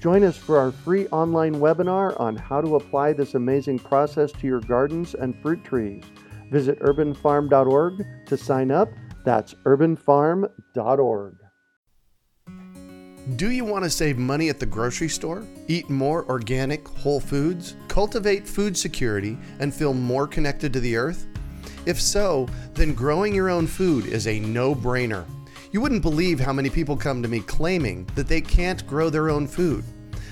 Join us for our free online webinar on how to apply this amazing process to your gardens and fruit trees. Visit urbanfarm.org to sign up. That's urbanfarm.org. Do you want to save money at the grocery store, eat more organic, whole foods, cultivate food security, and feel more connected to the earth? If so, then growing your own food is a no brainer. You wouldn't believe how many people come to me claiming that they can't grow their own food.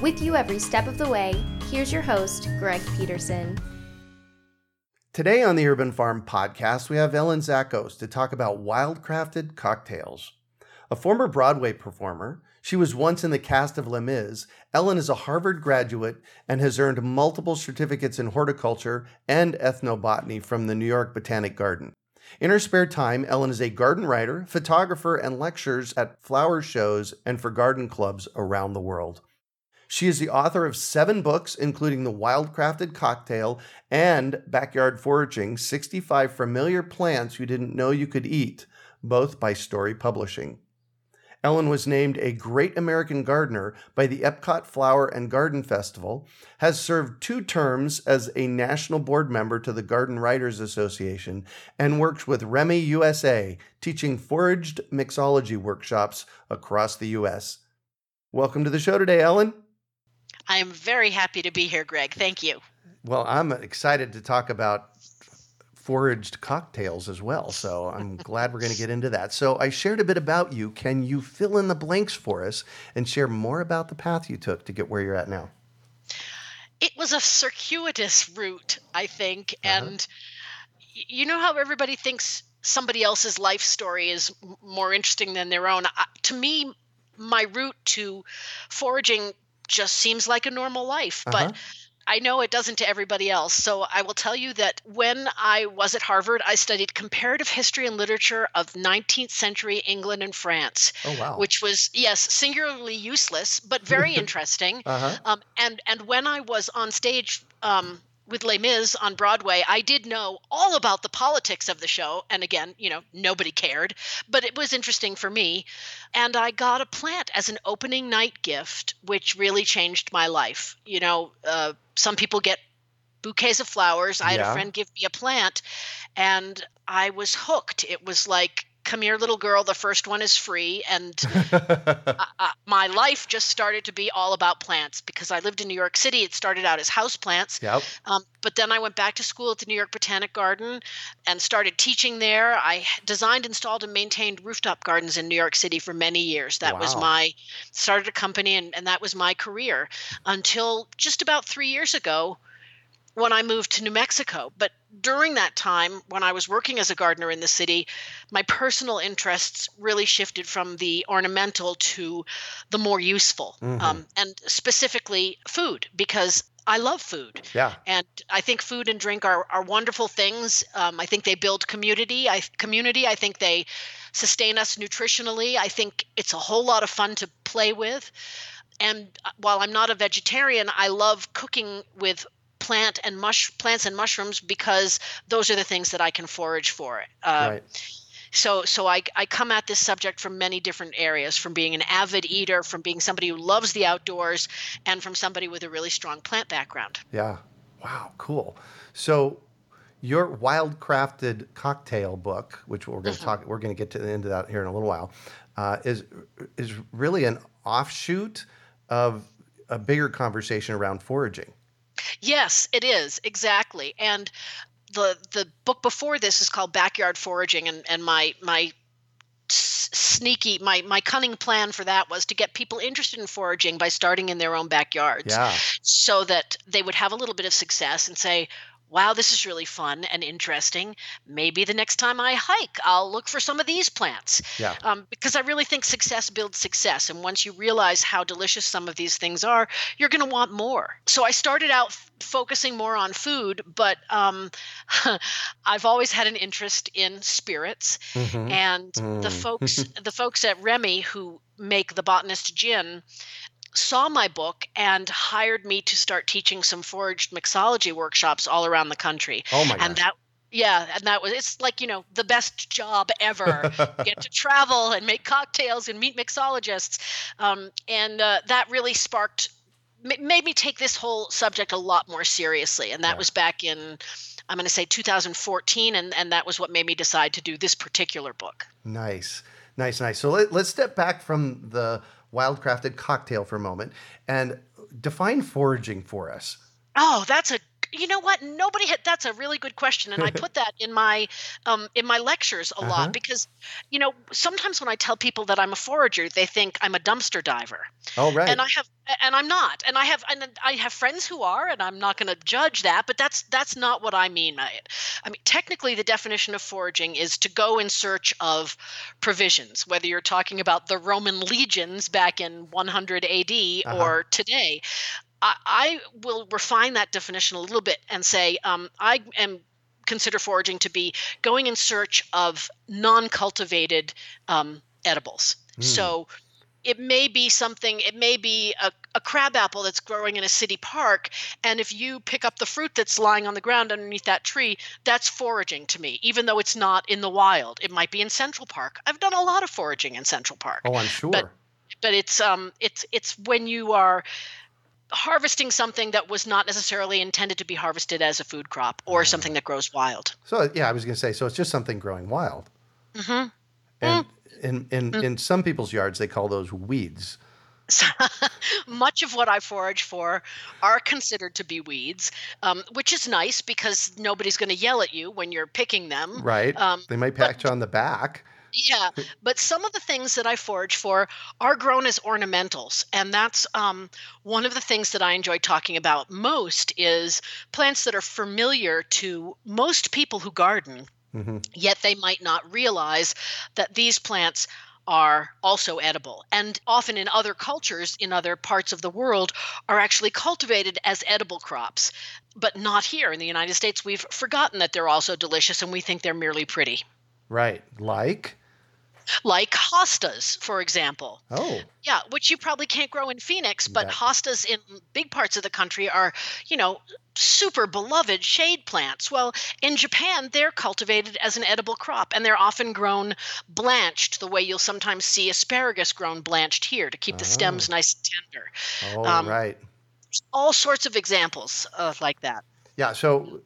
With you every step of the way, here's your host, Greg Peterson. Today on the Urban Farm Podcast, we have Ellen Zachos to talk about wildcrafted cocktails. A former Broadway performer, she was once in the cast of Les Mis. Ellen is a Harvard graduate and has earned multiple certificates in horticulture and ethnobotany from the New York Botanic Garden. In her spare time, Ellen is a garden writer, photographer, and lectures at flower shows and for garden clubs around the world. She is the author of seven books, including The Wildcrafted Cocktail and Backyard Foraging 65 Familiar Plants You Didn't Know You Could Eat, both by Storey Publishing. Ellen was named a Great American Gardener by the Epcot Flower and Garden Festival, has served two terms as a national board member to the Garden Writers Association, and works with Remy USA, teaching foraged mixology workshops across the U.S. Welcome to the show today, Ellen. I am very happy to be here, Greg. Thank you. Well, I'm excited to talk about foraged cocktails as well. So I'm glad we're going to get into that. So I shared a bit about you. Can you fill in the blanks for us and share more about the path you took to get where you're at now? It was a circuitous route, I think. Uh-huh. And you know how everybody thinks somebody else's life story is more interesting than their own? to me, my route to foraging just seems like a normal life. Uh-huh. But I know it doesn't to everybody else. So I will tell you that when I was at Harvard, I studied comparative history and literature of 19th century England and France. Oh, wow. Which was, yes, singularly useless, but very interesting. uh-huh. um, and, and when I was on stage um, with Les Mis on Broadway, I did know all about the politics of the show. And again, you know, nobody cared, but it was interesting for me. And I got a plant as an opening night gift, which really changed my life. You know, uh, some people get bouquets of flowers. I had a friend give me a plant, and I was hooked. It was like come here little girl the first one is free. And uh, uh, my life just started to be all about plants because i lived in new york city. It started out as house plants yep. Um, but then i went back to school at the new york botanic garden and started teaching there. I designed installed and maintained rooftop gardens in new york city for many years. That wow. was my started a company and, and that was my career until just about three years ago when I moved to New Mexico. But during that time, when I was working as a gardener in the city, my personal interests really shifted from the ornamental to the more useful, Mhm. um, and specifically food, because I love food. Yeah. And I think food and drink are, are wonderful things. Um, I think they build community. I community. I think they sustain us nutritionally. I think it's a whole lot of fun to play with. And uh, while I'm not a vegetarian, I love cooking with plant and mush plants and mushrooms because those are the things that I can forage for. Uh, right. so so I, I come at this subject from many different areas from being an avid eater from being somebody who loves the outdoors and from somebody with a really strong plant background Yeah. Wow. Cool. So your wild crafted cocktail book, which we're going to talk, we're going to get to the end of that here in a little while, uh, is is really an offshoot of a bigger conversation around foraging. Yes it is exactly and the the book before this is called backyard foraging and and my my sneaky my my cunning plan for that was to get people interested in foraging by starting in their own backyards Yeah. so that they would have a little bit of success and say, wow, this is really fun and interesting. Maybe the next time I hike, I'll look for some of these plants. Yeah. Um, because I really think success builds success. And once you realize how delicious some of these things are, you're going to want more. So I started out f- focusing more on food, but um, I've always had an interest in spirits. Mhm. And the Mm. folks, the folks at Remy who make the botanist gin, saw my book and hired me to start teaching some foraged mixology workshops all around the country. Oh my and that yeah, and that was it's like, you know, the best job ever. Get to travel and make cocktails and meet mixologists. Um, and uh, that really sparked made me take this whole subject a lot more seriously. And that Yeah. was back in I'm going to say 2014 and and that was what made me decide to do this particular book. Nice, nice, nice. So let, let's step back from the wild crafted cocktail for a moment and define foraging for us. Oh, that's a you know what? Nobody had that's a really good question and I put that in my um in my lectures a Uh-huh. lot because you know, sometimes when I tell people that I'm a forager, they think I'm a dumpster diver. Oh, right. And I have and I'm not. And I have and I have friends who are and I'm not going to judge that, but that's that's not what I mean by it. I mean, technically the definition of foraging is to go in search of provisions, whether you're talking about the Roman legions back in 100 AD Uh-huh. or today. I, I will refine that definition a little bit and say um, I am consider foraging to be going in search of non-cultivated um, edibles. Mm. So it may be something it may be a, a crab apple that's growing in a city park and if you pick up the fruit that's lying on the ground underneath that tree that's foraging to me even though it's not in the wild it might be in central park i've done a lot of foraging in central park oh, I'm sure. but it's um it's it's when you are harvesting something that was not necessarily intended to be harvested as a food crop or something that grows wild so yeah, I was going to say, so it's just something growing wild. hmm And in, in, in some people's yards, they call those weeds. So, much of what I forage for are considered to be weeds, um, which is nice because nobody's going to yell at you when you're picking them. Right. Um, they might but- patch on the back. Yeah, but some of the things that I forage for are grown as ornamentals, and that's um, one of the things that I enjoy talking about most is plants that are familiar to most people who garden, hmm yet they might not realize that these plants are also edible and often in other cultures in other parts of the world are actually cultivated as edible crops but not here. In the United States we've forgotten that they're also delicious and we think they're merely pretty. Right. Like, like hostas for example. Oh, yeah which you probably can't grow in Phoenix but That- hostas in big parts of the country are you know super beloved shade plants. Well in Japan they're cultivated as an edible crop and they're often grown blanched the way you'll sometimes see asparagus grown blanched here to keep the stems Oh. nice and tender. Oh, Um, right. all sorts of examples of like that Yeah. So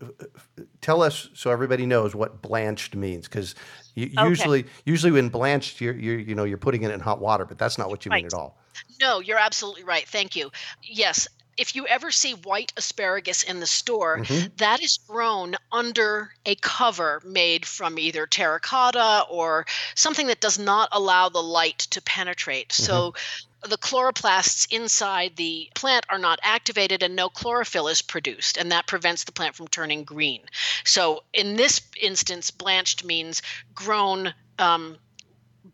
tell us so everybody knows what blanched means because Okay. usually, usually when blanched, you're, you're, you know, you're putting it in hot water, but that's not what you mean at all. No, you're absolutely right. Thank you. Yes, if you ever see white asparagus in the store, Mhm. that is grown under a cover made from either terracotta or something that does not allow the light to penetrate. So the chloroplasts inside the plant are not activated and no chlorophyll is produced, and that prevents the plant from turning green. So, in this instance, blanched means grown, um,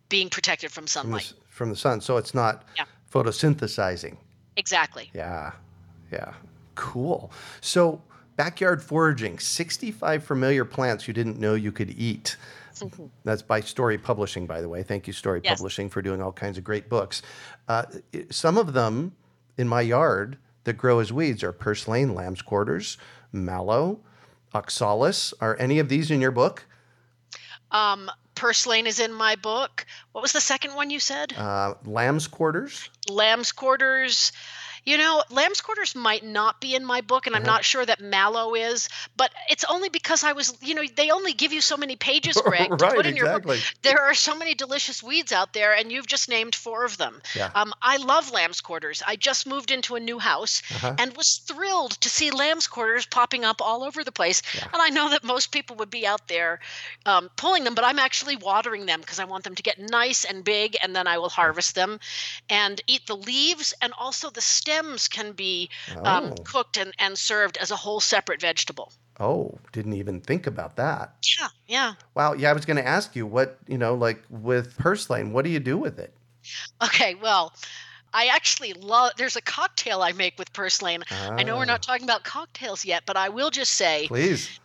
being protected from sunlight. From the, from the sun. So it's not Yeah. photosynthesizing. Exactly. Yeah. Yeah. Cool. So, backyard foraging 65 familiar plants you didn't know you could eat. That's by Storey Publishing, by the way. Thank you, Storey Yes. Publishing, for doing all kinds of great books. Uh, some of them in my yard that grow as weeds are purslane, lamb's quarters, mallow, oxalis. Are any of these in your book? Um, purslane is in my book. What was the second one you said? Uh, lamb's quarters. lamb's quarters you know lamb's quarters might not be in my book and i'm Uh-huh. not sure that mallow is but it's only because i was you know they only give you so many pages greg to Right, put in your book exactly. there are so many delicious weeds out there and you've just named four of them Yeah. um, i love lamb's quarters i just moved into a new house Uh-huh. and was thrilled to see lamb's quarters popping up all over the place Yeah. and i know that most people would be out there um, pulling them but i'm actually watering them because i want them to get nice and big and then i will harvest them and eat the leaves and also the stems can be um, Oh. cooked and, and served as a whole separate vegetable Oh, didn't even think about that. yeah yeah Wow. Yeah, I was going to ask you what, you know, like with purslane, what do you do with it? okay well I actually love. There's a cocktail I make with purslane. I know we're Ah. not talking about cocktails yet, but I will just say Please.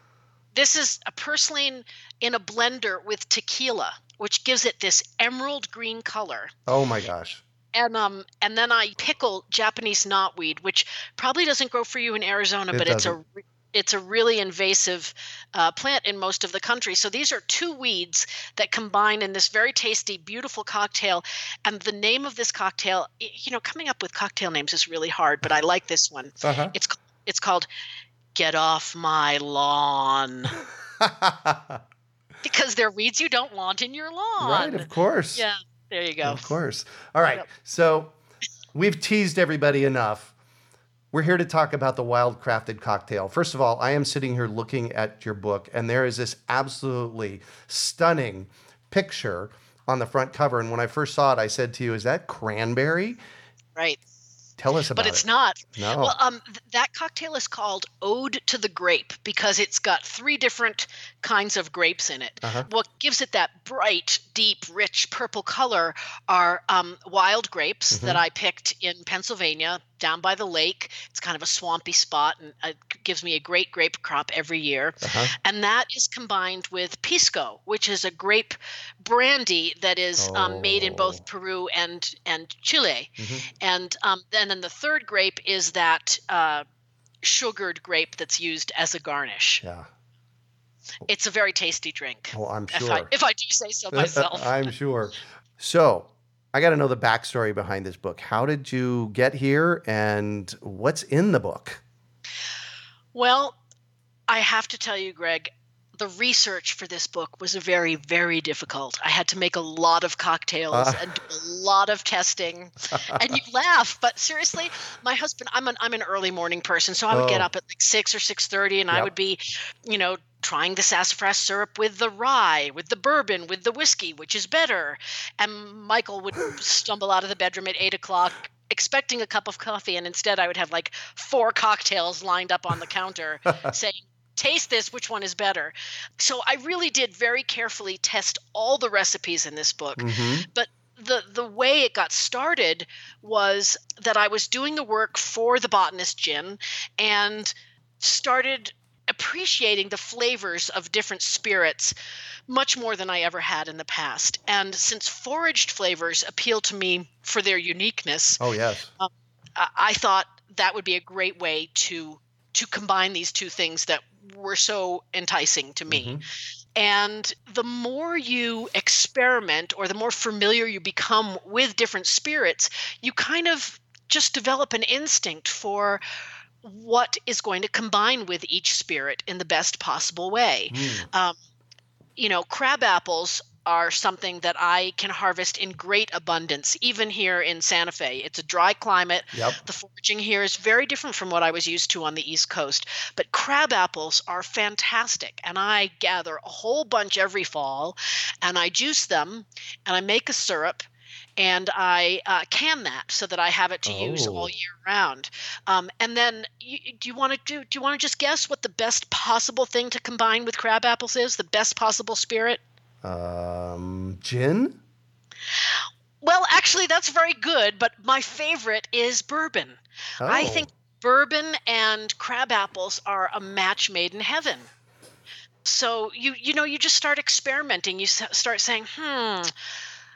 this is a purslane in a blender with tequila, which gives it this emerald green color. Oh my gosh. And um and then I pickle Japanese knotweed, which probably doesn't grow for you in Arizona, It but it's a doesn't. it's a really invasive uh, plant in most of the country. So these are two weeds that combine in this very tasty, beautiful cocktail. And the name of this cocktail, you know, coming up with cocktail names is really hard, but I like this one. Uh-huh. It's it's called "Get Off My Lawn" because they're weeds you don't want in your lawn. right, of course. Yeah, there you go. Of course. All right. Yep. So we've teased everybody enough. We're here to talk about the wild crafted cocktail. First of all, I am sitting here looking at your book, and there is this absolutely stunning picture on the front cover. And when I first saw it, I said to you, Is that cranberry? Right. Tell us about it. But it's it. not. No. Well, um, th- that cocktail is called Ode to the Grape because it's got three different kinds of grapes in it. Uh-huh. What gives it that bright, deep, rich purple color are um, wild grapes Mm-hmm. that I picked in Pennsylvania down by the lake. It's kind of a swampy spot and it gives me a great grape crop every year. Uh-huh. And that is combined with pisco, which is a grape brandy that is um, made in Oh. both Peru and and Chile. Mhm. And um, and then the third grape is that uh, sugared grape that's used as a garnish. Yeah. It's a very tasty drink. Well, I'm If sure. I, if I do say so myself. I'm sure. So, I got to know the backstory behind this book. How did you get here, and what's in the book? Well, I have to tell you, Greg, the research for this book was very, very difficult. I had to make a lot of cocktails Ah. and do a lot of testing. and you laugh, but seriously, my husband, I'm an I'm an early morning person, so I would get Oh. up at like six or six thirty, and I would be, you know, trying the sassafras syrup with the rye, with the bourbon, with the whiskey, which is better. And Michael would stumble out of the bedroom at eight o'clock. Expecting a cup of coffee, and instead I would have like four cocktails lined up on the counter saying, taste this which one is better so i really did very carefully test all the recipes in this book hmm but the the way it got started was that i was doing the work for the botanist gin and started appreciating the flavors of different spirits much more than i ever had in the past and since foraged flavors appeal to me for their uniqueness Oh, yes. I- I thought that would be a great way to to combine these two things that were so enticing to me. Mhm. And the more you experiment or the more familiar you become with different spirits, you kind of just develop an instinct for what is going to combine with each spirit in the best possible way Mm. um, you know, crab apples are something that I can harvest in great abundance, even here in Santa Fe. It's a dry climate. Yep. The foraging here is very different from what I was used to on the East Coast. But crab apples are fantastic. And I gather a whole bunch every fall and I juice them and I make a syrup. And I uh, can that so that I have it to use all Oh. year round. Um, and then, you, do you want to do? Do you want to just guess what the best possible thing to combine with crab apples is? The best possible spirit? Um, gin? Well, actually, that's very good. But my favorite is bourbon. Oh. I Oh. think bourbon and crab apples are a match made in heaven. So you you know you just start experimenting. You start saying, hmm,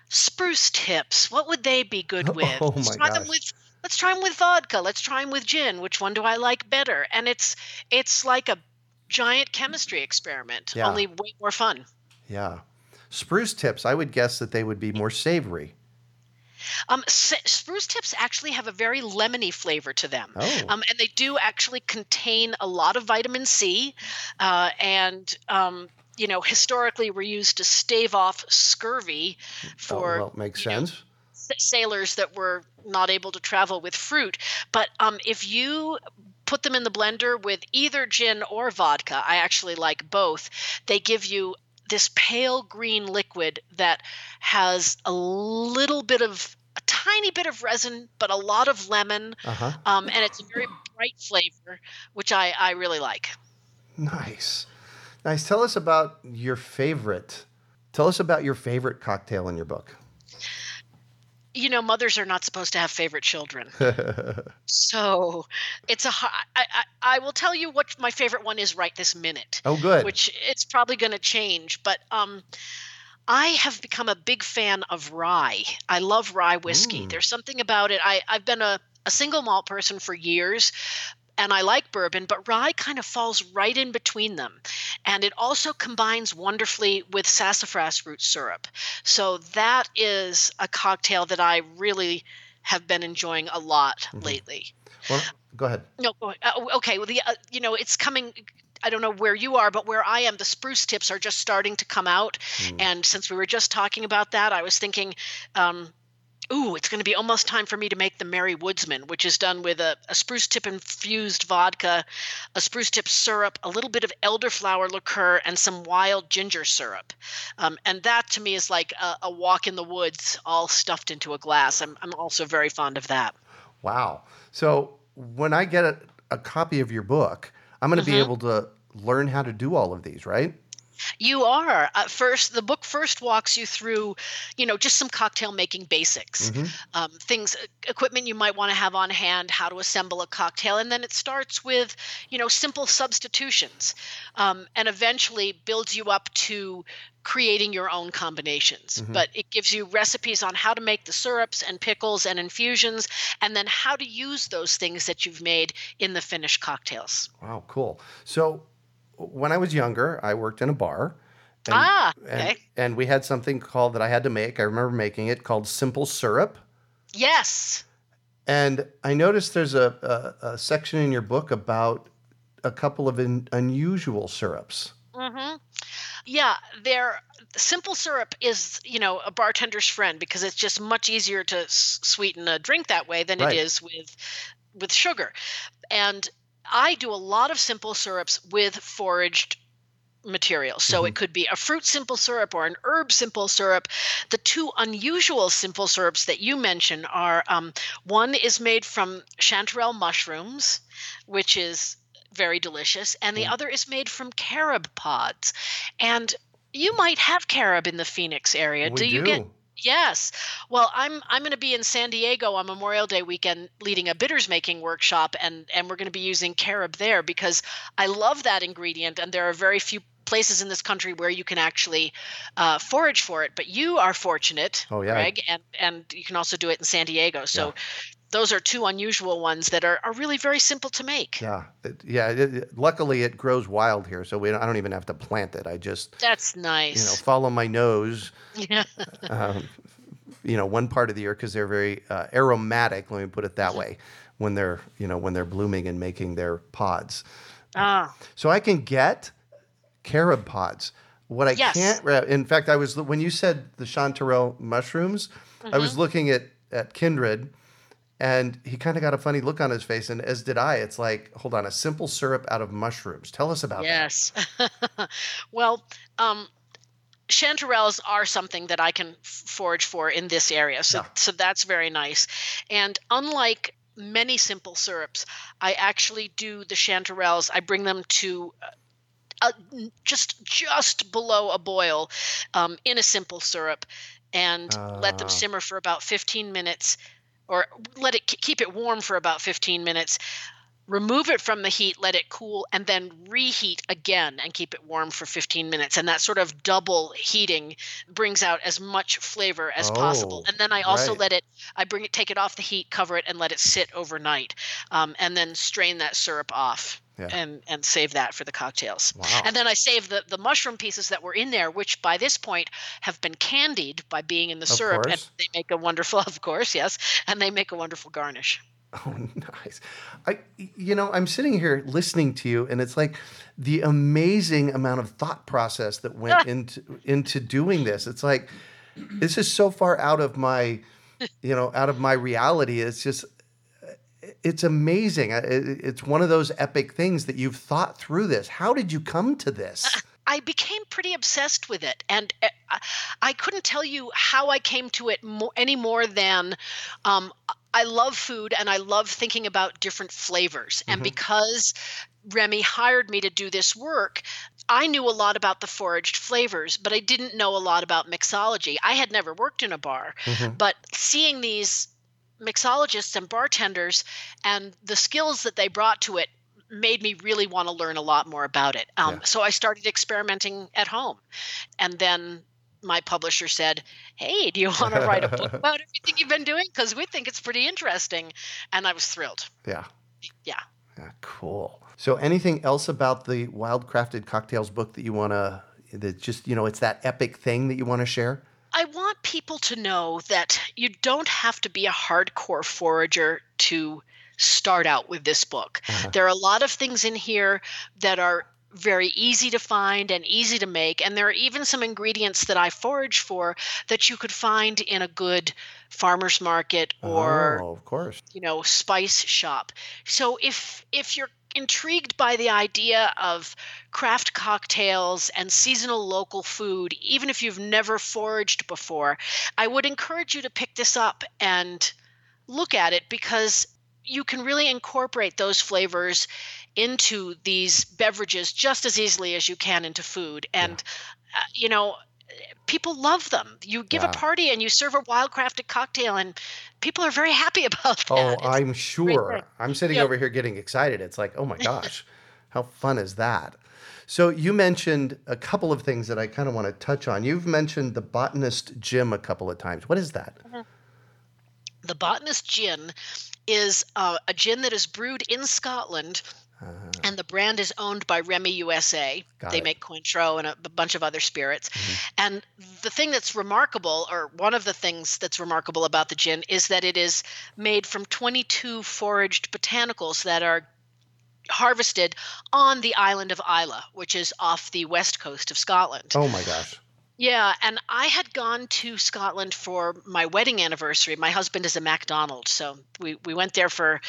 spruce tips. What would they be good with? Oh let's try them with let's try them with vodka. Let's try them with gin. Which one do I like better? And it's it's like a giant chemistry experiment, Yeah. only way more fun. Yeah. Spruce tips, I would guess that they would be more savory. Um, spruce tips actually have a very lemony flavor to them. Oh. Um, and they do actually contain a lot of vitamin C, uh, and um, you know historically were used to stave off scurvy Oh, for well, makes you know, sailors that were not able to travel with fruit. But um, if you put them in the blender with either gin or vodka, I actually like both. They give you this pale green liquid that has a little bit of a tiny bit of resin, but a lot of lemon, Uh huh. um, and it's a very bright flavor, which I, I really like. Nice. Nice. Tell us about your favorite. Tell us about your favorite cocktail in your book. You know, mothers are not supposed to have favorite children. So it's a. I, I, I will tell you what my favorite one is right this minute. oh, good. which it's probably going to change. But um, I have become a big fan of rye. I love rye whiskey. Mm. There's something about it. I, I've been a, a single malt person for years. And I like bourbon, but rye kind of falls right in between them. And it also combines wonderfully with sassafras root syrup. So that is a cocktail that I really have been enjoying a lot Mhm. lately. well, go ahead. No, go ahead. Uh, okay. Well, the uh, you know it's coming. I don't know where you are, but where I am, the spruce tips are just starting to come out. Mm. And since we were just talking about that, I was thinking, um, ooh, it's going to be almost time for me to make the Merry Woodsman, which is done with a, a spruce tip infused vodka, a spruce tip syrup, a little bit of elderflower liqueur, and some wild ginger syrup. Um, and that to me is like a, a walk in the woods, all stuffed into a glass. I'm, I'm also very fond of that. Wow. So when I get a, a copy of your book, I'm going to be Mhm. able to learn how to do all of these, right? You are. At first, the book first walks you through, you know, just some cocktail making basics, Mhm. um, things, equipment you might want to have on hand, how to assemble a cocktail, and then it starts with, you know, simple substitutions, um, and eventually builds you up to creating your own combinations. Mhm. But it gives you recipes on how to make the syrups and pickles and infusions, and then how to use those things that you've made in the finished cocktails. Wow, cool. So when I was younger, I worked in a bar. And, ah, okay. and we had something called that I had to make. I remember making it called simple syrup. Yes. And I noticed there's a, a, a section in your book about a couple of in, unusual syrups. Mm-hmm. Yeah, they're simple syrup is you know a bartender's friend because it's just much easier to s- sweeten a drink that way than Right. it is with with sugar. And I do a lot of simple syrups with foraged materials. So Mhm. it could be a fruit simple syrup or an herb simple syrup. The two unusual simple syrups that you mention are um, one is made from chanterelle mushrooms, which is very delicious, and the Mm. other is made from carob pods. And you might have carob in the Phoenix area. do you get Yes. Well, I'm I'm going to be in San Diego on Memorial Day weekend leading a bitters making workshop and and we're going to be using carob there because I love that ingredient and there are very few places in this country where you can actually uh, forage for it. But you are fortunate, Oh, yeah. Greg, and and you can also do it in San Diego. So those are two unusual ones that are, are really very simple to make. Yeah, it, yeah. It, it- luckily, it grows wild here, so we don't, I don't even have to plant it. I just That's nice. you know follow my nose. yeah. Um, you know, one part of the year because they're very uh, aromatic. Let me put it that Mm-hmm. way. When they're you know when they're blooming and making their pods, Ah. so I can get carob pods. What I Yes. can't, in fact, I was when you said the chanterelle mushrooms, I Mm-hmm. was looking at at Kindred, and he kind of got a funny look on his face, and as did I. It's like, hold on, a simple syrup out of mushrooms. Tell us about that. Yes. well, um, chanterelles are something that I can forage for in this area. So, yeah. so that's very nice. And unlike many simple syrups, I actually do the chanterelles. I bring them to uh, just just below a boil um, in a simple syrup and uh. let them ah. simmer for about 15 minutes or let it keep it warm for about 15 minutes remove it from the heat, let it cool, and then reheat again and keep it warm for 15 minutes. And that sort of double heating brings out as much flavor as oh, possible. And then I also right. let it, I bring it, take it off the heat, cover it, and let it sit overnight, um, and then strain that syrup off. Yeah. and and save that for the cocktails. Wow. And then I save the the mushroom pieces that were in there, which by this point have been candied by being in the of syrup, course. and they make a wonderful, of course, yes, and they make a wonderful garnish. Oh, nice. I, you know, I'm sitting here listening to you, and it's like the amazing amount of thought process that went into into doing this. It's like this is so far out of my, you know, out of my reality. It's just, it's amazing. It's one of those epic things that you've thought through this. How did you come to this? I became pretty obsessed with it, and eh, I couldn't tell you how I came to it more, any more than um, I love food and I love thinking about different flavors. And mm-hmm. because Remy hired me to do this work, I knew a lot about the foraged flavors, but I didn't know a lot about mixology. I had never worked in a bar, mm-hmm. but seeing these mixologists and bartenders and the skills that they brought to it made me really want to learn a lot more about it. Um, yeah. So I started experimenting at home. And then my publisher said, Hey, do you want to write a book about everything you've been doing? Because we think it's pretty interesting. And I was thrilled. Yeah. Yeah. Yeah, cool. So, anything else about the Wild Crafted Cocktails book that you want to, that just, you know, it's that epic thing that you want to share? I want people to know that you don't have to be a hardcore forager to start out with this book. Uh-huh. There are a lot of things in here that are very easy to find and easy to make. And there are even some ingredients that I forage for that you could find in a good farmer's market or oh, of course you know spice shop so if if you're intrigued by the idea of craft cocktails and seasonal local food even if you've never foraged before i would encourage you to pick this up and look at it because you can really incorporate those flavors into these beverages just as easily as you can into food. And, yeah. uh, you know, people love them. You give yeah. a party and you serve a wildcrafted cocktail, and people are very happy about that. Oh, it's I'm sure. I'm sitting yeah. over here getting excited. It's like, oh my gosh, how fun is that? So you mentioned a couple of things that I kind of want to touch on. You've mentioned the botanist gin a couple of times. What is that? Mm-hmm. The botanist gin is uh, a gin that is brewed in Scotland uh-huh. And the brand is owned by Remy USA. Got they it. make Cointreau and a, a, bunch of other spirits. Mm-hmm. And the thing that's remarkable, or one of the things that's remarkable about the gin, is that it is made from 22 foraged botanicals that are harvested on the island of Islay, which is off the west coast of Scotland. Oh my gosh. Yeah, and I had gone to Scotland for my wedding anniversary. My husband is a MacDonald, so we, we went there for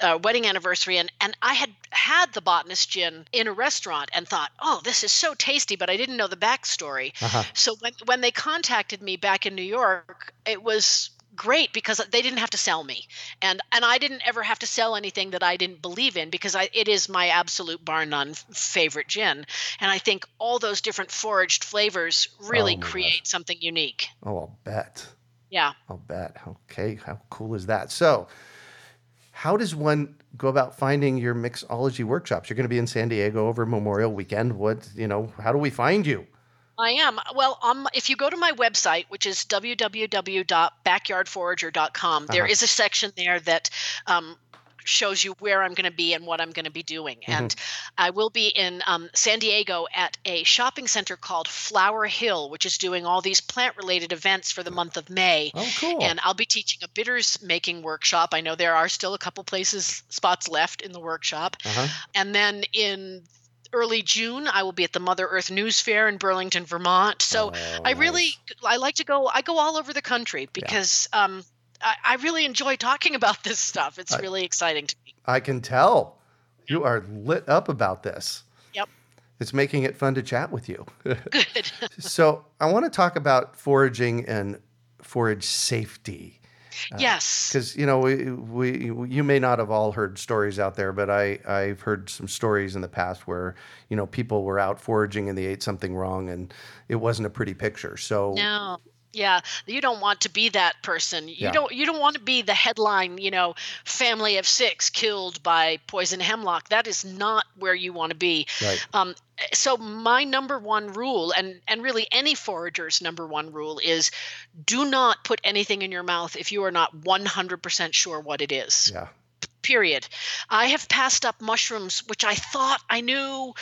uh, wedding anniversary and and I had had the botanist gin in a restaurant and thought, oh, this is so tasty, but I didn't know the backstory. Uh-huh. So when when they contacted me back in New York, it was great because they didn't have to sell me and and I didn't ever have to sell anything that I didn't believe in because I it is my absolute bar none favorite gin and I think all those different foraged flavors really oh create something unique. Oh, I'll bet. Yeah. I'll bet. Okay, how cool is that? So, how does one go about finding your mixology workshops? You're going to be in San Diego over Memorial Weekend. What, you know, how do we find you? I am. Well, um, if you go to my website, which is www.backyardforager.com, uh-huh. there is a section there that um, shows you where I'm going to be and what I'm going to be doing. Mm-hmm. And I will be in um, San Diego at a shopping center called Flower Hill, which is doing all these plant related events for the month of May. Oh, cool. And I'll be teaching a bitters making workshop. I know there are still a couple places, spots left in the workshop. Uh-huh. And then in early June, I will be at the Mother Earth News Fair in Burlington, Vermont. So oh, I really, I like to go. I go all over the country because yeah. um, I, I really enjoy talking about this stuff. It's I, really exciting to me. I can tell you are lit up about this. Yep. It's making it fun to chat with you. Good. so, I want to talk about foraging and forage safety. Uh, yes. Because you know, we, we you may not have all heard stories out there, but I I've heard some stories in the past where you know people were out foraging and they ate something wrong and it wasn't a pretty picture. So No. Yeah, you don't want to be that person. You Yeah. don't you don't want to be the headline, you know, family of 6 killed by poison hemlock. That is not where you want to be. right, Um, so my number one rule, and and really any forager's number one rule is, do not put anything in your mouth if you are not one hundred percent sure what it is. yeah, Period. I have passed up mushrooms which I thought I knew.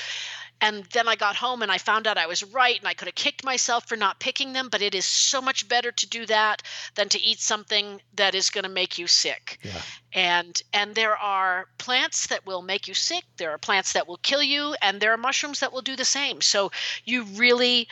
And then I got home and I found out I was right and I could have kicked myself for not picking them, but it is so much better to do that than to eat something that is going to make you sick. Yeah, and and there are plants that will make you sick there are plants that will kill you and there are mushrooms that will do the same. So you really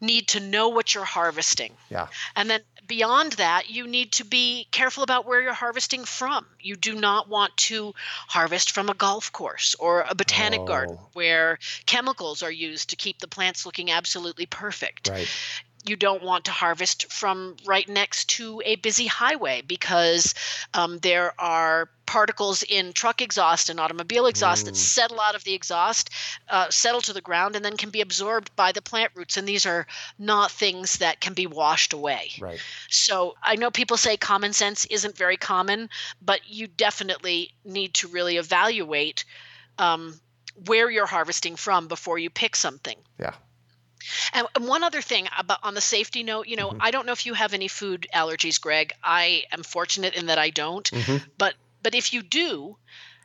need to know what you're harvesting. Yeah, and then beyond that you need to be careful about where you're harvesting from. You do not want to harvest from a golf course or a botanic garden Oh. where chemicals are used to keep the plants looking absolutely perfect. Right, you don't want to harvest from right next to a busy highway because um, there are particles in truck exhaust and automobile exhaust that Mm. settle out of the exhaust, uh, settle to the ground, and then can be absorbed by the plant roots. And these are not things that can be washed away. right, So I know people say common sense isn't very common, but you definitely need to really evaluate um, where you're harvesting from before you pick something. yeah, And one other thing about on the safety note, you know, Mhm. I don't know if you have any food allergies, Greg. I am fortunate in that I don't. hmm But but if you do,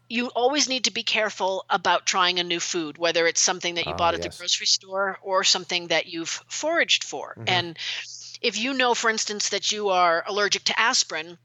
you always need to be careful about trying a new food, whether it's something that you Ah, bought at yes. the grocery store or something that you've foraged for. Mhm. And if you know, for instance, that you are allergic to aspirin,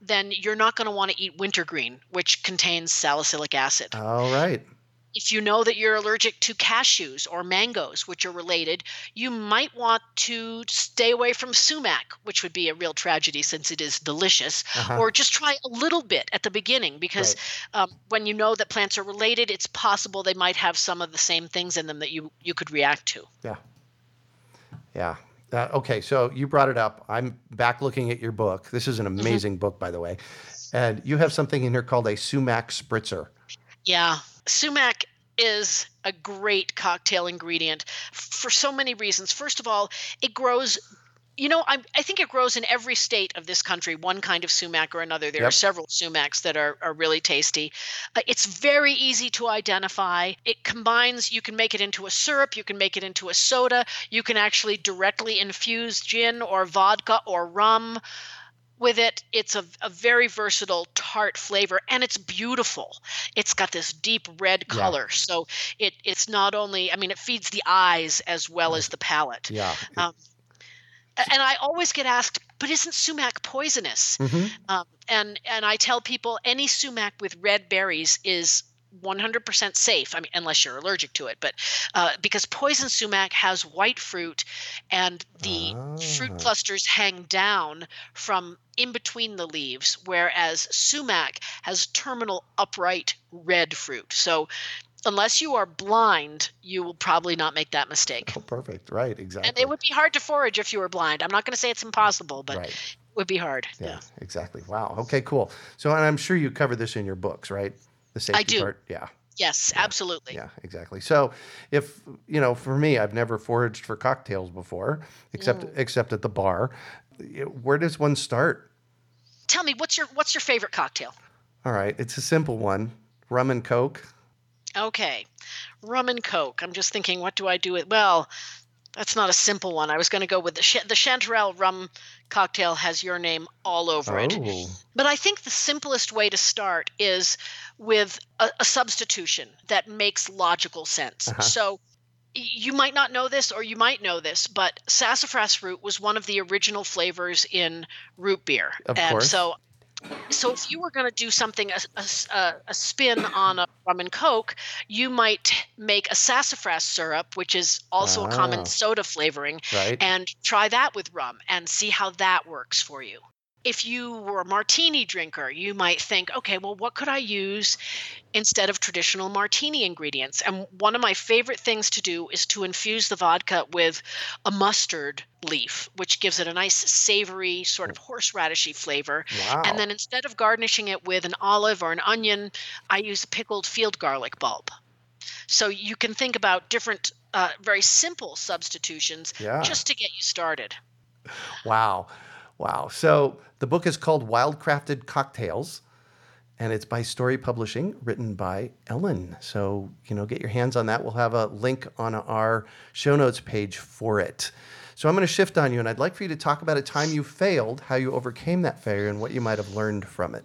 then you're not going to want to eat wintergreen, which contains salicylic acid all right, if you know that you're allergic to cashews or mangoes, which are related, you might want to stay away from sumac, which would be a real tragedy since it is delicious, uh-huh. or just try a little bit at the beginning because um, when you know that plants are related, it's possible they might have some of the same things in them that you, you could react to. Yeah. Uh, okay, so you brought it up. I'm back looking at your book. This is an Mm-hmm. amazing book, by the way. And you have something in here called a sumac spritzer. Yeah, sumac is a great cocktail ingredient for so many reasons. First of all, it grows. You know, I, I think it grows in every state of this country, one kind of sumac or another. There are several sumacs that are, are really tasty. Uh, it's very easy to identify. It combines, you can make it into a syrup, you can make it into a soda, you can actually directly infuse gin or vodka or rum with it. It's a, a very versatile tart flavor and it's beautiful. It's got this deep red Yeah. color. So it it's not only I mean it feeds the eyes as well as the palate. Yeah. Um, and I always get asked, but isn't sumac poisonous? Mhm. Um, and and I tell people any sumac with red berries is 100% safe. I mean, unless you're allergic to it, but uh, because poison sumac has white fruit, and the fruit Ah. clusters hang down from in between the leaves, whereas sumac has terminal upright red fruit. So. Unless you are blind, you will probably not make that mistake. Oh, perfect. Right. Exactly. And it would be hard to forage if you were blind. I'm not going to say it's impossible, but right. it would be hard. Yeah, Exactly. Wow. Okay. Cool. So, and I'm sure you cover this in your books, right? The safety do. part. Yeah. Yes, absolutely. Yeah. Exactly. So, if you know, for me, I've never foraged for cocktails before, except Mm. except at the bar. Where does one start? Tell me what's your what's your favorite cocktail? All right. It's a simple one. Rum and Coke. Okay. Rum and Coke. I'm just thinking what do I do with well, that's not a simple one. I was going to go with the Ch- the Chanterelle rum cocktail has your name all over it. Oh. But I think the simplest way to start is with a, a substitution that makes logical sense. Uh-huh. So you might not know this or you might know this, but sassafras root was one of the original flavors in root beer. Of and course. so so if you were going to do something a, a, a, spin on a rum and coke you might make a sassafras syrup which is also a Ah. common soda flavoring Right. and try that with rum and see how that works for you if you were a martini drinker, you might think, okay, well, what could I use instead of traditional martini ingredients? And one of my favorite things to do is to infuse the vodka with a mustard leaf, which gives it a nice savory, sort of horseradishy flavor. Wow. And then instead of garnishing it with an olive or an onion, I use a pickled field garlic bulb. So you can think about different, uh, very simple substitutions Yeah. just to get you started. Wow. Wow. So the book is called Wildcrafted Cocktails and it's by Storey Publishing, written by Ellen. So, you know, get your hands on that. We'll have a link on our show notes page for it. So I'm going to shift on you and I'd like for you to talk about a time you failed, how you overcame that failure, and what you might have learned from it.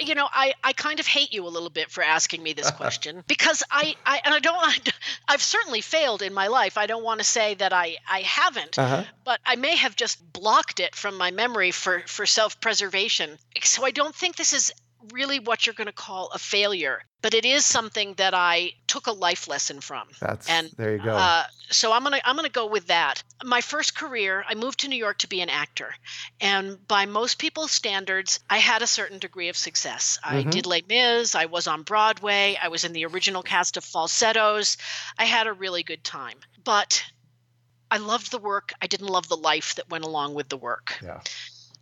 You know I, I kind of hate you a little bit for asking me this question because I, I and I don't I've certainly failed in my life. I don't want to say that I, I haven't, Uh-huh. but I may have just blocked it from my memory for, for self preservation. So I don't think this is really what you're going to call a failure, but it is something that I took a life lesson from. That's And, there you go. Uh, so I'm gonna I'm gonna go with that. My first career, I moved to New York to be an actor, and by most people's standards, I had a certain degree of success. I Mhm. did Les Mis. I was on Broadway. I was in the original cast of Falsettos. I had a really good time, but I loved the work. I didn't love the life that went along with the work yeah.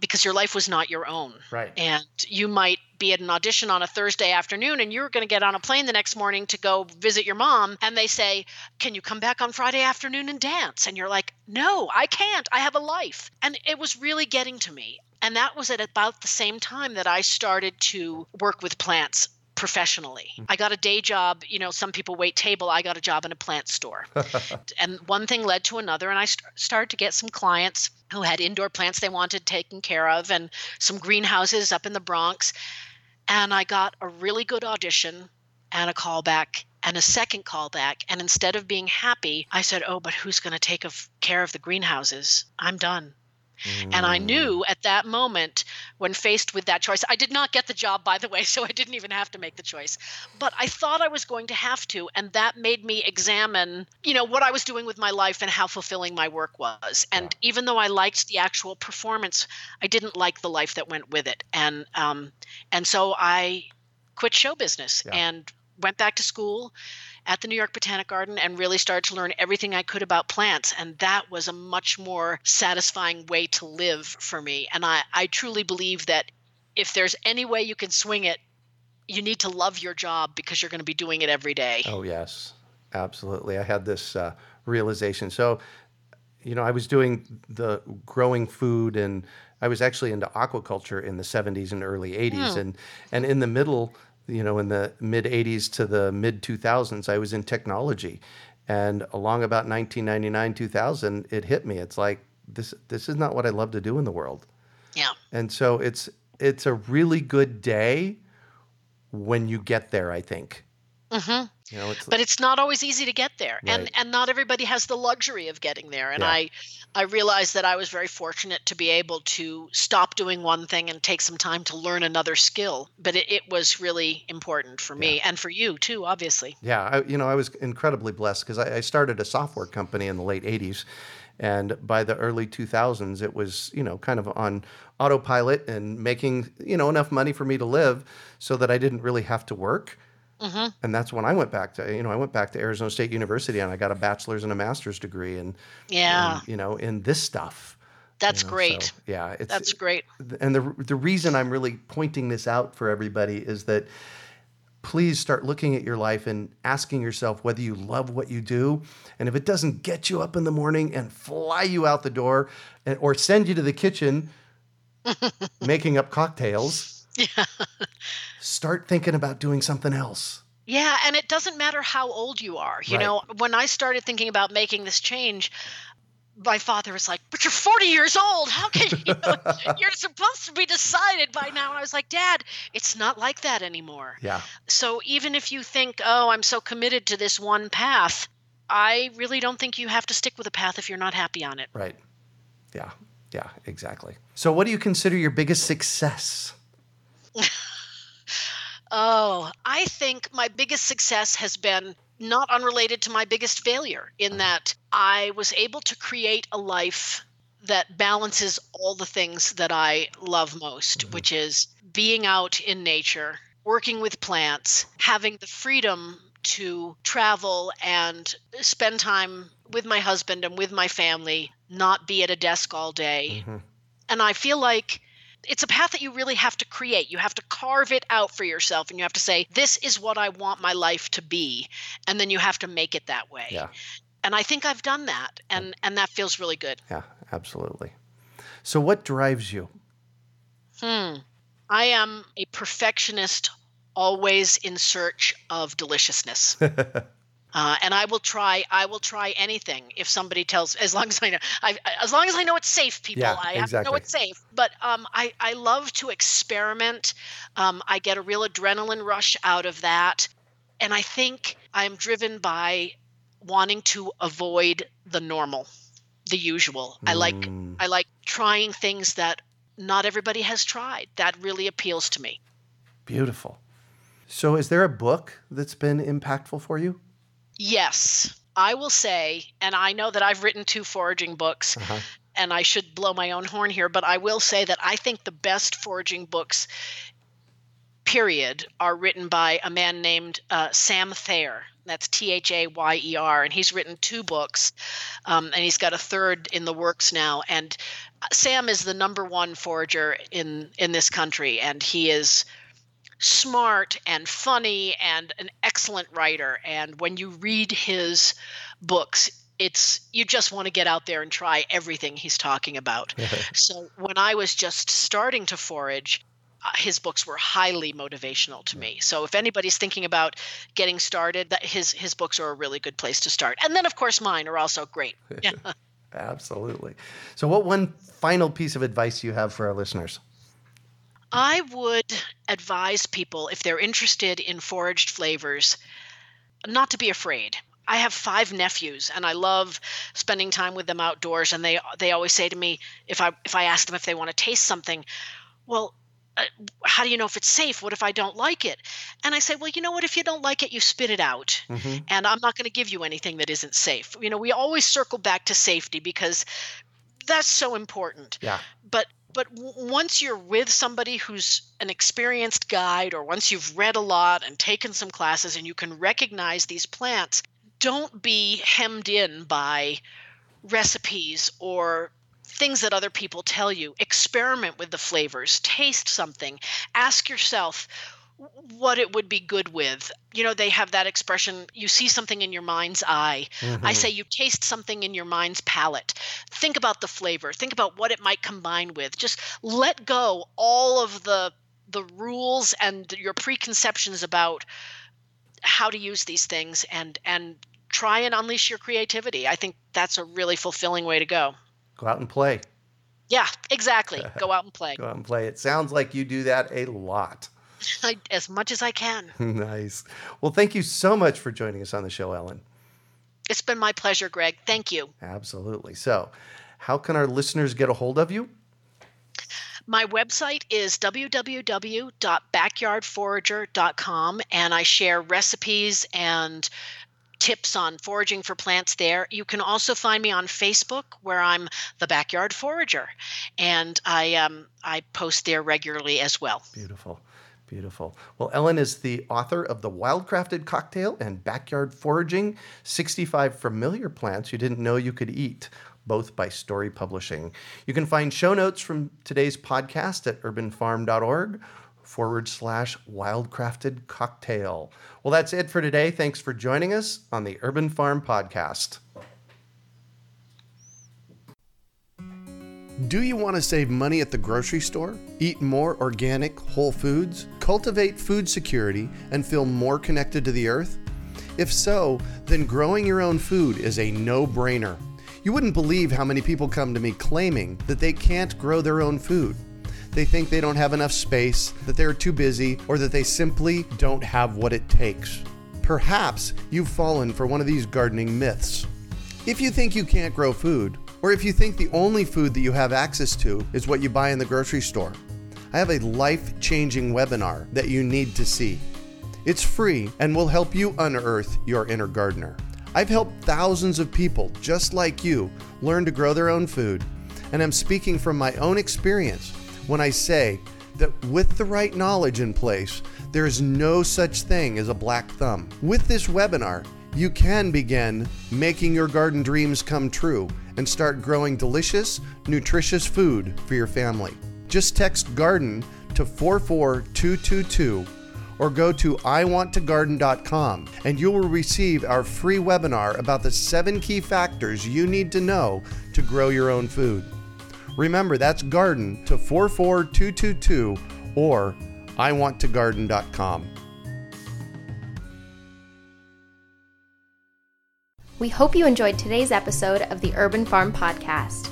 Because your life was not your own. Right. And you might be at an audition on a Thursday afternoon and you're going to get on a plane the next morning to go visit your mom. And they say, Can you come back on Friday afternoon and dance? And you're like, No, I can't. I have a life. And it was really getting to me. And that was at about the same time that I started to work with plants professionally. Hmm. I got a day job. You know, some people wait table. I got a job in a plant store. and one thing led to another. And I st- started to get some clients who had indoor plants they wanted taken care of and some greenhouses up in the Bronx. And I got a really good audition and a callback and a second callback. And instead of being happy, I said, Oh, but who's going to take of, care of the greenhouses? I'm done. And I Mm. knew at that moment, when faced with that choice, I did not get the job, by the way, so I didn't even have to make the choice. But I thought I was going to have to. And that made me examine, you know, what I was doing with my life and how fulfilling my work was. And even though I liked the actual performance, I didn't like the life that went with it. And, um, and so I quit show business Yeah. and went back to school at the New York Botanic Garden and really started to learn everything I could about plants. And that was a much more satisfying way to live for me. And I, I truly believe that if there's any way you can swing it, you need to love your job because you're going to be doing it every day. Oh, yes, absolutely. I had this uh, realization. So, you know, I was doing the growing food and I was actually into aquaculture in the 70s and early 80s. Hmm. And, and in the middle, you know, in the mid 80s to the mid 2000s, I was in technology. And along about 1999, 2000, it hit me. It's like, this, this is not what I love to do in the world. Yeah. And so it's, it's a really good day when you get there, I think. Hmm You know, it's But it's not always easy to get there. And Right. and not everybody has the luxury of getting there. And Yeah. I I realized that I was very fortunate to be able to stop doing one thing and take some time to learn another skill. But it, it was really important for me and for you too, obviously. Yeah, I, you know, I was incredibly blessed because I, I started a software company in the late '80s, and by the early 2000s, it was you know kind of on autopilot and making you know enough money for me to live, so that I didn't really have to work. Hmm And that's when I went back to you know I went back to Arizona State University and I got a bachelor's and a master's degree and, Yeah. and, you know in this stuff. That's you know, great. so, yeah, it's That's great. and the the reason I'm really pointing this out for everybody is that please start looking at your life and asking yourself whether you love what you do and if it doesn't get you up in the morning and fly you out the door and, or send you to the kitchen making up cocktails Yeah. start thinking about doing something else Yeah, and it doesn't matter how old you are. You Right. know, when I started thinking about making this change, my father was like, "But you're 40 years old. How can you? you're supposed to be decided by now." And I was like, "Dad, it's not like that anymore." yeah So even if you think, "Oh, I'm so committed to this one path," I really don't think you have to stick with a path if you're not happy on it. right yeah yeah exactly so what do you consider your biggest success Oh, I think my biggest success has been not unrelated to my biggest failure in that I was able to create a life that balances all the things that I love most, mm-hmm. which is being out in nature, working with plants, having the freedom to travel and spend time with my husband and with my family, not be at a desk all day. Mm-hmm. And I feel like it's a path that you really have to create. You have to carve it out for yourself and you have to say, this is what I want my life to be. And then you have to make it that way. Yeah. And I think I've done that. And, and that feels really good. Yeah, absolutely. So, what drives you? Hmm. I am a perfectionist, always in search of deliciousness. Uh, and I will try. I will try anything if somebody tells. As long as I know, I, as long as I know it's safe, people. Yeah, I have to know it's safe. But um, I I love to experiment. Um, I get a real adrenaline rush out of that, and I think I'm driven by wanting to avoid the normal, the usual. Mm. I like mm. I like trying things that not everybody has tried. That really appeals to me. Beautiful. So, is there a book that's been impactful for you? Yes, I will say, and I know that I've written two foraging books, uh-huh. and I should blow my own horn here, but I will say that I think the best foraging books, period, are written by a man named uh, Sam Thayer. That's T H A Y E R, and he's written two books, um, and he's got a third in the works now. And uh, Sam is the number one forager in in this country, and he is smart and funny and an excellent writer. And when you read his books, it's you just want to get out there and try everything he's talking about. so when I was just starting to forage, uh, his books were highly motivational to me. So if anybody's thinking about getting started, that his his books are a really good place to start. And then of course mine are also great. Yeah. Absolutely. So what one final piece of advice do you have for our listeners? I would advise people if they're interested in foraged flavors not to be afraid. I have five nephews and I love spending time with them outdoors and they they always say to me if I if I ask them if they want to taste something, well, uh, how do you know if it's safe? What if I don't like it? And I say, well, you know what? If you don't like it, you spit it out. Mm-hmm. And I'm not going to give you anything that isn't safe. You know, we always circle back to safety because that's so important. Yeah. But but once you're with somebody who's an experienced guide or once you've read a lot and taken some classes and you can recognize these plants don't be hemmed in by recipes or things that other people tell you. Experiment with the flavors. Taste something. Ask yourself what it would be good with. You know, they have that expression you see something in your mind's eye. Mm-hmm. I say you taste something in your mind's palate. Think about the flavor, think about what it might combine with. Just let go all of the the rules and your preconceptions about how to use these things and and try and unleash your creativity. I think that's a really fulfilling way to go. Go out and play. Yeah, exactly. Go out and play. Go out and play. It sounds like you do that a lot. I, as much as I can. nice. Well, thank you so much for joining us on the show, Ellen. It's been my pleasure, Greg. Thank you. Absolutely. So, how can our listeners get a hold of you? My website is www.backyardforager.com, and I share recipes and tips on foraging for plants there. You can also find me on Facebook, where I'm the Backyard Forager, and I um, I post there regularly as well. Beautiful. Beautiful. Well, Ellen is the author of The Wildcrafted Cocktail and Backyard Foraging 65 Familiar Plants You Didn't Know You Could Eat, both by Storey Publishing. You can find show notes from today's podcast at urbanfarm.org forward slash wildcrafted cocktail. Well, that's it for today. Thanks for joining us on the Urban Farm Podcast. Do you want to save money at the grocery store? Eat more organic, whole foods? Cultivate food security and feel more connected to the earth? If so, then growing your own food is a no brainer. You wouldn't believe how many people come to me claiming that they can't grow their own food. They think they don't have enough space, that they're too busy, or that they simply don't have what it takes. Perhaps you've fallen for one of these gardening myths. If you think you can't grow food, or if you think the only food that you have access to is what you buy in the grocery store. I have a life changing webinar that you need to see. It's free and will help you unearth your inner gardener. I've helped thousands of people just like you learn to grow their own food, and I'm speaking from my own experience when I say that with the right knowledge in place, there is no such thing as a black thumb. With this webinar, you can begin making your garden dreams come true and start growing delicious, nutritious food for your family. Just text garden to 44222 or go to iwanttogarden.com and you will receive our free webinar about the seven key factors you need to know to grow your own food. Remember, that's garden to 44222 or iwanttogarden.com. We hope you enjoyed today's episode of the Urban Farm Podcast.